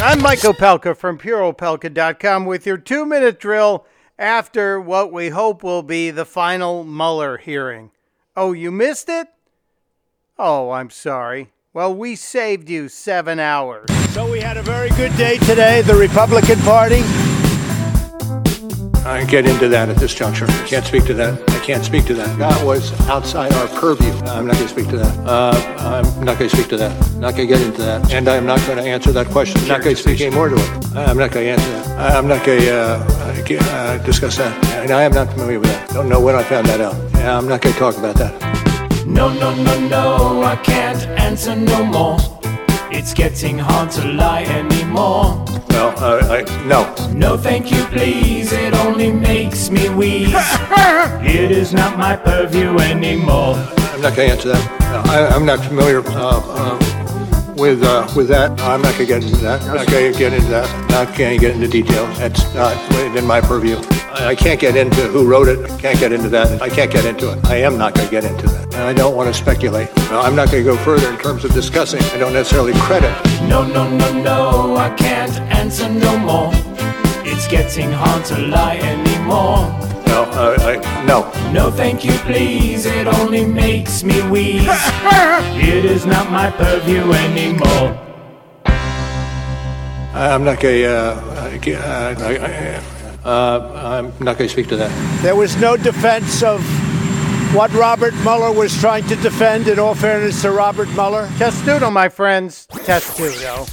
I'm Mike Opelka from PureOpelka.com with your two minute drill after what we hope will be the final Mueller hearing. Oh, you missed it? Oh, I'm sorry. Well, we saved you seven hours. So we had a very good day today, the Republican Party. I can't get into that at this juncture. Can't speak to that. I can't speak to that. That was outside our purview. I'm not going to speak to that. Uh, I'm not going to speak to that. Not going to get into that. And I'm not going to answer that question. I'm not going to speak any more to it. I'm not going to answer that. I'm not going to uh, uh, discuss that. And I am not familiar with that. Don't know when I found that out. And I'm not going to talk about that. No, no, no, no, I can't answer no more. It's getting hard to lie anymore. Well, uh, I, no. No, thank you, please, it only makes me wheeze. it is not my purview anymore. I'm not going to answer that. No, I, I'm not familiar uh, uh, with uh, with that. I'm not going to get into that. I'm not going to get into that. Not going to get into details. That's not within my purview. I, I can't get into who wrote it. I Can't get into that. I can't get into it. I am not going to get into that. And I don't want to speculate. No, I'm not going to go further in terms of discussing. I don't necessarily credit. No, no, no, no, I can't answer no more. It's getting hard to lie anymore. No, uh, I, no. No, thank you, please, it only makes me wheeze. it is not my purview anymore. I'm not going to. Uh, uh, uh, I'm not going to speak to that. There was no defense of what Robert Mueller was trying to defend, in all fairness to Robert Mueller. Testudo, my friends. Testudo.